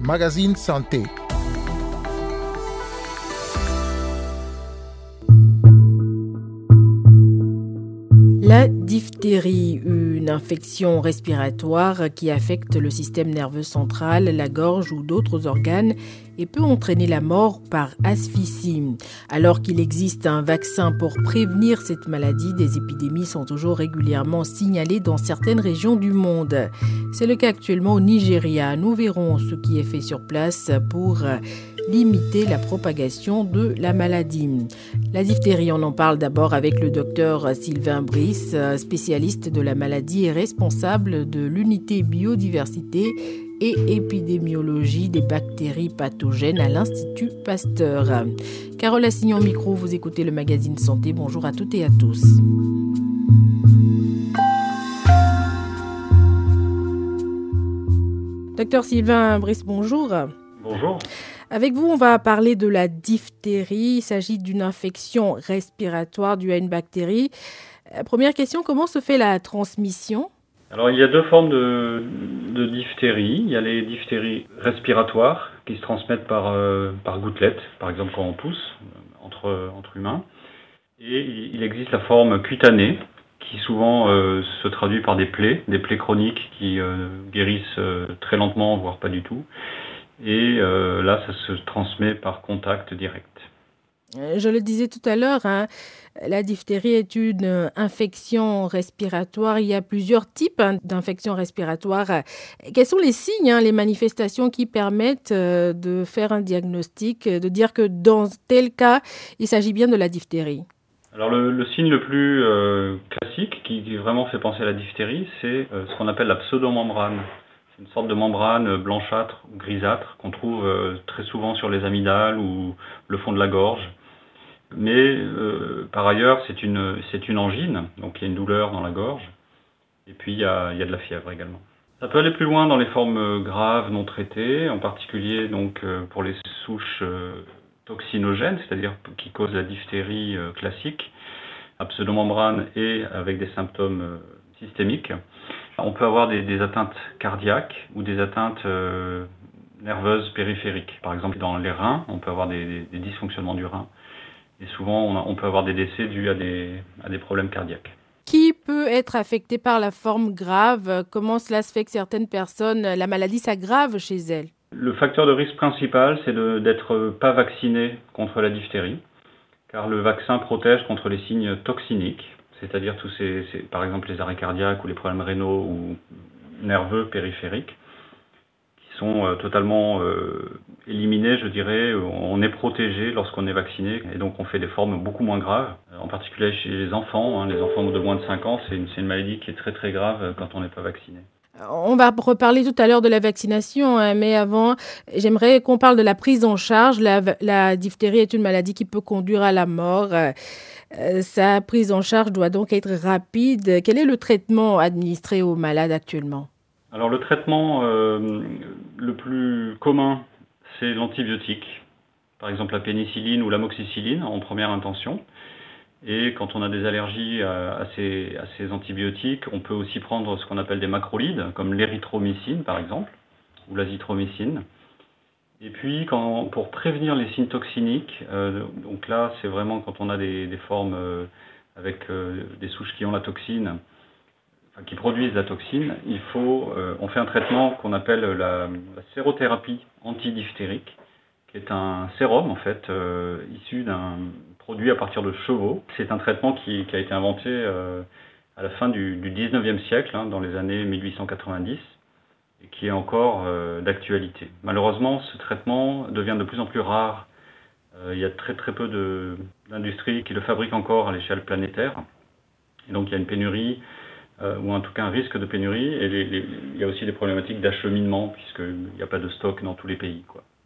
Magazine Santé. La diphtérie, une infection respiratoire qui affecte le système nerveux central, la gorge ou d'autres organes et peut entraîner la mort par asphyxie. Alors qu'il existe un vaccin pour prévenir cette maladie, des épidémies sont toujours régulièrement signalées dans certaines régions du monde. C'est le cas actuellement au Nigeria. Nous verrons ce qui est fait sur place pour limiter la propagation de la maladie. La diphtérie, on en parle d'abord avec le docteur Sylvain Brice, spécialiste de la maladie et responsable de l'unité biodiversité et épidémiologie des bactéries pathogènes à l'Institut Pasteur. Carole Assignon micro, vous écoutez le magazine Santé. Bonjour à toutes et à tous. Docteur Sylvain Brice, bonjour. Bonjour. Avec vous, on va parler de la diphtérie. Il s'agit d'une infection respiratoire due à une bactérie. Première question, comment se fait la transmission? Alors, il y a deux formes de, diphtérie. Il y a les diphtéries respiratoires qui se transmettent par, euh, par gouttelettes, par exemple quand on tousse euh, entre, entre humains. Et il existe la forme cutanée qui souvent euh, se traduit par des plaies, des plaies chroniques qui guérissent très lentement, voire pas du tout. Et là, ça se transmet par contact direct. Euh, Je le disais tout à l'heure, hein, la diphtérie est une infection respiratoire. Il y a plusieurs types hein, d'infections respiratoires. Quels sont les signes, hein, les manifestations qui permettent euh, de faire un diagnostic, de dire que dans tel cas, il s'agit bien de la diphtérie? Alors le, signe le plus euh, classique qui, vraiment fait penser à la diphtérie, c'est euh, ce qu'on appelle la pseudomembrane. C'est une sorte de membrane blanchâtre ou grisâtre qu'on trouve euh, très souvent sur les amygdales ou le fond de la gorge. Mais euh, par ailleurs, c'est une, angine, donc il y a une douleur dans la gorge. Et puis il y a, de la fièvre également. Ça peut aller plus loin dans les formes euh, graves non traitées, en particulier donc pour les souches toxinogènes, c'est-à-dire qui causent la diphtérie classique, à pseudomembrane et avec des symptômes systémiques. On peut avoir des, des atteintes cardiaques ou des atteintes euh, nerveuses périphériques. Par exemple, dans les reins, on peut avoir des, des- des dysfonctionnements du rein. Et souvent, on, a- on peut avoir des décès dus à des, à des problèmes cardiaques. Qui peut être affecté par la forme grave? Comment cela se fait que certaines personnes, la maladie s'aggrave chez elles? Le facteur de risque principal, c'est d'être pas vacciné contre la diphtérie, car le vaccin protège contre les signes toxiniques, c'est-à-dire tous ces, par exemple les arrêts cardiaques ou les problèmes rénaux ou nerveux périphériques, qui sont euh, totalement euh, éliminés, je dirais. On est protégé lorsqu'on est vacciné, et donc on fait des formes beaucoup moins graves, euh, en particulier chez les enfants. hein. Les enfants de moins de 5 ans, c'est une, une maladie qui est très très grave quand on n'est pas vacciné. On va reparler tout à l'heure de la vaccination, hein, mais avant, j'aimerais qu'on parle de la prise en charge. La, diphtérie est une maladie qui peut conduire à la mort. Euh, sa prise en charge doit donc être rapide. Quel est le traitement administré aux malades actuellement? Alors le traitement euh, le plus commun, c'est l'antibiotique, par exemple la pénicilline ou l'amoxicilline en première intention. Et quand on a des allergies à, ces, antibiotiques, on peut aussi prendre ce qu'on appelle des macrolides, comme l'érythromycine par exemple, ou l'azithromycine. Et puis pour prévenir les signes toxiniques, euh, donc là c'est vraiment quand on a des, formes euh, avec euh, des souches qui ont la toxine, enfin, qui produisent la toxine, il faut, on fait un traitement qu'on appelle la, la sérothérapie antidiphtérique, qui est un sérum en fait issu d'un produit à partir de chevaux. C'est un traitement qui, a été inventé euh, à la fin du, du 19e siècle, hein, dans les années 1890, et qui est encore euh, d'actualité. Malheureusement, ce traitement devient de plus en plus rare. Euh, il y a très très peu d'industries qui le fabriquent encore à l'échelle planétaire. Et donc il y a une pénurie ou en tout cas un risque de pénurie. Et il y a aussi des problématiques d'acheminement, puisqu'il n'y a pas de stock dans tous les pays.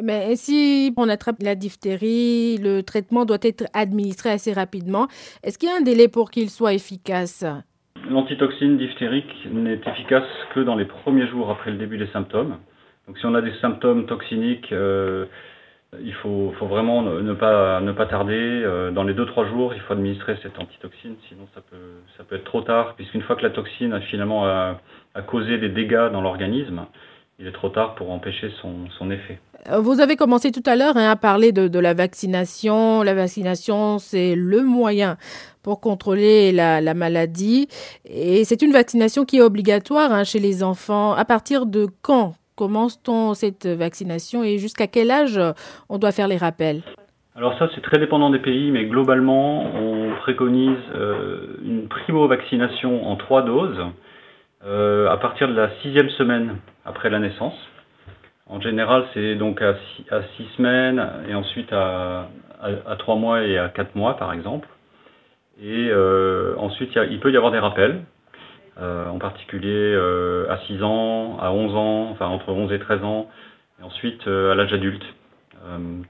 Mais si on attrape la diphtérie, le traitement doit être administré assez rapidement. Est-ce qu'il y a un délai pour qu'il soit efficace? L'antitoxine diphtérique n'est efficace que dans les premiers jours après le début des symptômes. Donc si on a des symptômes toxiniques, euh, Il faut, vraiment ne pas, ne pas tarder. Dans les 2-3 jours, il faut administrer cette antitoxine, sinon ça peut, ça peut être trop tard, puisqu'une fois que la toxine a finalement a, causé des dégâts dans l'organisme, il est trop tard pour empêcher son, effet. Vous avez commencé tout à l'heure hein, à parler de, la vaccination. La vaccination, c'est le moyen pour contrôler la, maladie. Et c'est une vaccination qui est obligatoire hein, chez les enfants. À partir de quand commence-t-on cette vaccination et jusqu'à quel âge on doit faire les rappels? Alors ça, c'est très dépendant des pays, mais globalement, on préconise euh, une primo-vaccination en trois doses euh, à partir de la sixième semaine après la naissance. En général, c'est donc à six, semaines et ensuite à, trois mois et à quatre mois, par exemple. Et euh, ensuite, il peut y avoir des rappels, euh, en particulier à 6 ans, à 11 ans, enfin entre 11 et 13 ans, et ensuite à l'âge adulte,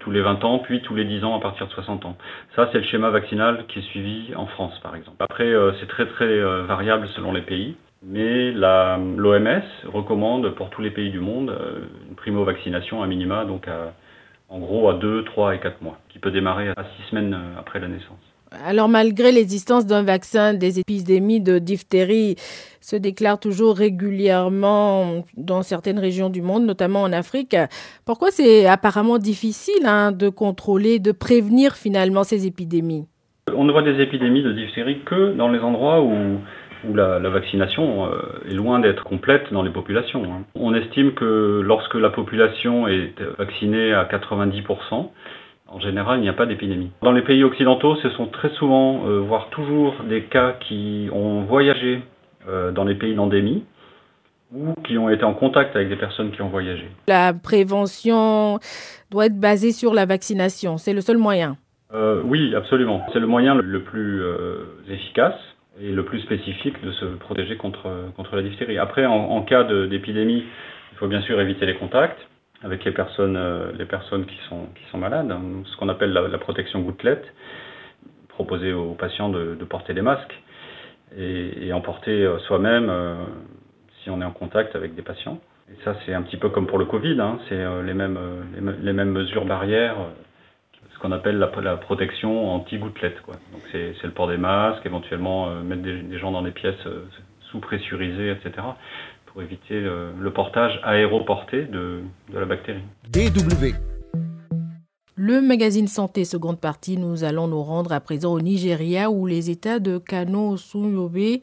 tous les 20 ans, puis tous les 10 ans à partir de 60 ans. Ça, c'est le schéma vaccinal qui est suivi en France, par exemple. Après, c'est très très variable selon les pays. Mais l'OMS recommande pour tous les pays du monde euh, une primo-vaccination à minima, donc en gros à 2, 3 et 4 mois, qui peut démarrer à 6 semaines euh, après la naissance. Alors malgré l'existence d'un vaccin, des épidémies de diphtérie se déclarent toujours régulièrement dans certaines régions du monde, notamment en Afrique. Pourquoi c'est apparemment difficile hein, de contrôler, de prévenir finalement ces épidémies? On ne voit des épidémies de diphtérie que dans les endroits où où la, vaccination euh, est loin d'être complète dans les populations. Hein. On estime que lorsque la population est vaccinée à 90%, en général, il n'y a pas d'épidémie. Dans les pays occidentaux, ce sont très souvent, euh, voire toujours, des cas qui ont voyagé euh, dans les pays d'endémie ou qui ont été en contact avec des personnes qui ont voyagé. La prévention doit être basée sur la vaccination, c'est le seul moyen. oui, absolument. C'est le moyen le plus efficace et le plus spécifique de se protéger contre, contre la diphtérie. Après, en, cas d'épidémie, il faut bien sûr éviter les contacts avec les personnes, euh, les personnes qui, sont, qui sont malades, hein, ce qu'on appelle la, protection gouttelette, proposer aux patients de, porter des masques et, en porter euh, soi-même euh, si on est en contact avec des patients. Et ça, c'est un petit peu comme pour le Covid, hein, c'est les, les, mêmes mesures barrières qu'on appelle la, protection anti-gouttelette. Donc c'est le port des masques, éventuellement euh, mettre des, gens dans des pièces euh, sous-pressurisées, etc., pour éviter le portage aéroporté de, de la bactérie. DW. Le magazine Santé, seconde partie, nous allons nous rendre à présent au Nigeria où les États de Kano, Sunyobe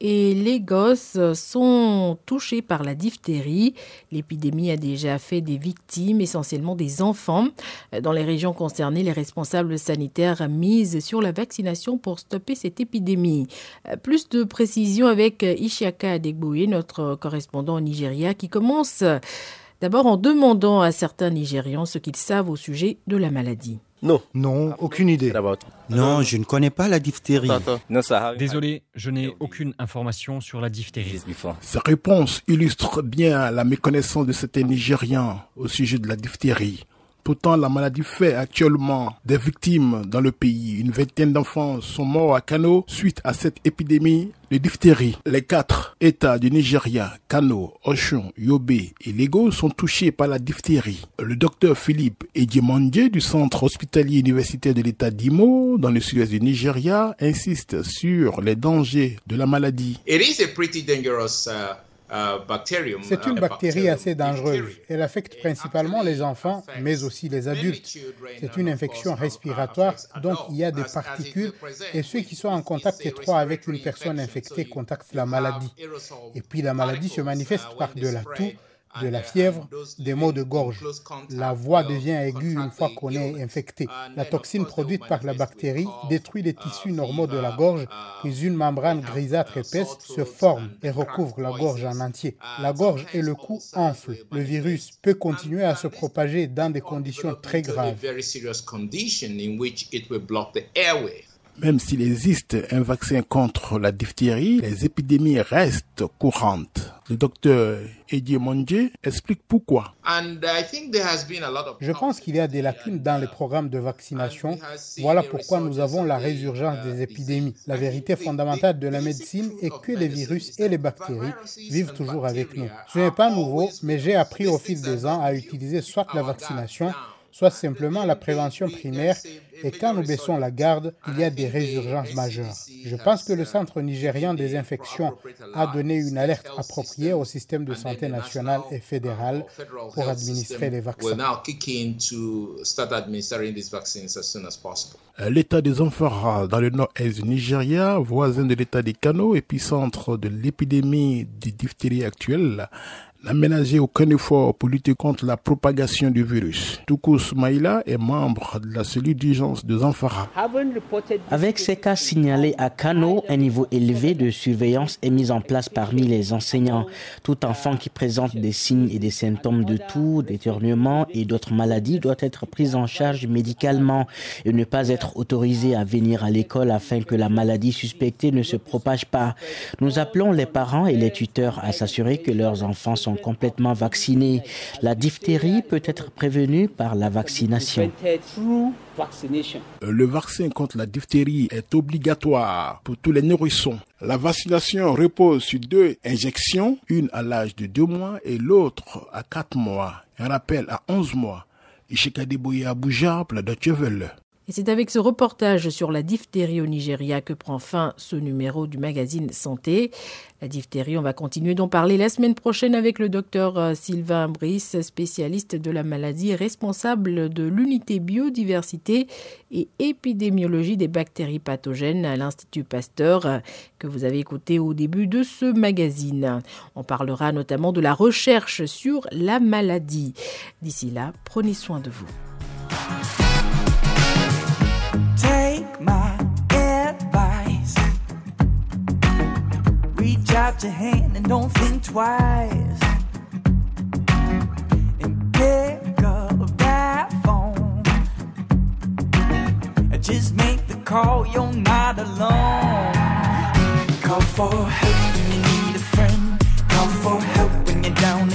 et les gosses sont touchés par la diphtérie. L'épidémie a déjà fait des victimes, essentiellement des enfants. Dans les régions concernées, les responsables sanitaires misent sur la vaccination pour stopper cette épidémie. Plus de précisions avec Ishiaka Adegbouye, notre correspondant au Nigeria, qui commence d'abord en demandant à certains Nigérians ce qu'ils savent au sujet de la maladie. Non. Non, aucune idée. Non, je ne connais pas la diphtérie. Désolé, je n'ai aucune information sur la diphtérie. Sa réponse illustre bien la méconnaissance de certains Nigérians au sujet de la diphtérie. Pourtant, la maladie fait actuellement des victimes dans le pays. Une vingtaine d'enfants sont morts à Kano suite à cette épidémie de diphtérie. Les quatre États du Nigeria, Kano, Oshun, Yobe et Lagos sont touchés par la diphtérie. Le docteur Philippe Edjemondje du centre hospitalier universitaire de l'État d'Imo dans le sud-est du Nigeria insiste sur les dangers de la maladie. It is a pretty dangerous, uh, C'est une bactérie assez dangereuse. Elle affecte principalement les enfants, mais aussi les adultes. C'est une infection respiratoire, donc il y a des particules et ceux qui sont en contact étroit avec une personne infectée contactent la maladie. Et puis la maladie se manifeste par de la toux, de la fièvre, des maux de gorge. La voix devient aiguë une fois qu'on est infecté. La toxine produite par la bactérie détruit les tissus normaux de la gorge, puis une membrane grisâtre épaisse se forme et recouvre la gorge en entier. La gorge et le cou enflent. Le virus peut continuer à se propager dans des conditions très graves. Même s'il existe un vaccin contre la diphtérie, les épidémies restent courantes. Le docteur Eddie Mondje explique pourquoi. Je pense qu'il y a des lacunes dans les programmes de vaccination. Voilà pourquoi nous avons la résurgence des épidémies. La vérité fondamentale de la médecine est que les virus et les bactéries vivent toujours avec nous. Ce n'est pas nouveau, mais j'ai appris au fil des ans à utiliser soit la vaccination, soit simplement la prévention primaire et quand nous baissons la garde, il y a des résurgences majeures. Je pense que le Centre nigérian des infections a donné une alerte appropriée au système de santé national et fédéral pour administrer les vaccins. L'état des Amphara dans le nord-est du Nigeria, voisin de l'état des Kano, épicentre de l'épidémie de diphtérie actuelle, n'a ménagé aucun effort pour lutter contre la propagation du virus. Toukous Maïla est membre de la cellule d'urgence de Zamfara. Avec ces cas signalés à Kano, un niveau élevé de surveillance est mis en place parmi les enseignants. Tout enfant qui présente des signes et des symptômes de toux, d'éternuement et d'autres maladies doit être pris en charge médicalement et ne pas être autorisé à venir à l'école afin que la maladie suspectée ne se propage pas. Nous appelons les parents et les tuteurs à s'assurer que leurs enfants sont complètement vaccinés. La diphtérie peut être prévenue par la vaccination. Le vaccin contre la diphtérie est obligatoire pour tous les nourrissons. La vaccination repose sur deux injections, une à l'âge de 2 mois et l'autre à 4 mois. Un rappel à 11 mois. Et c'est avec ce reportage sur la diphtérie au Nigeria que prend fin ce numéro du magazine Santé. La diphtérie, on va continuer d'en parler la semaine prochaine avec le docteur euh, Sylvain Brice, spécialiste de la maladie, responsable de l'unité biodiversité et épidémiologie des bactéries pathogènes à l'Institut Pasteur, euh, que vous avez écouté au début de ce magazine. On parlera notamment de la recherche sur la maladie. D'ici là, prenez soin de vous. Out your hand and don't think twice. And pick up that phone. Just make the call, you're not alone. Call for help when you need a friend. Call for help when you're down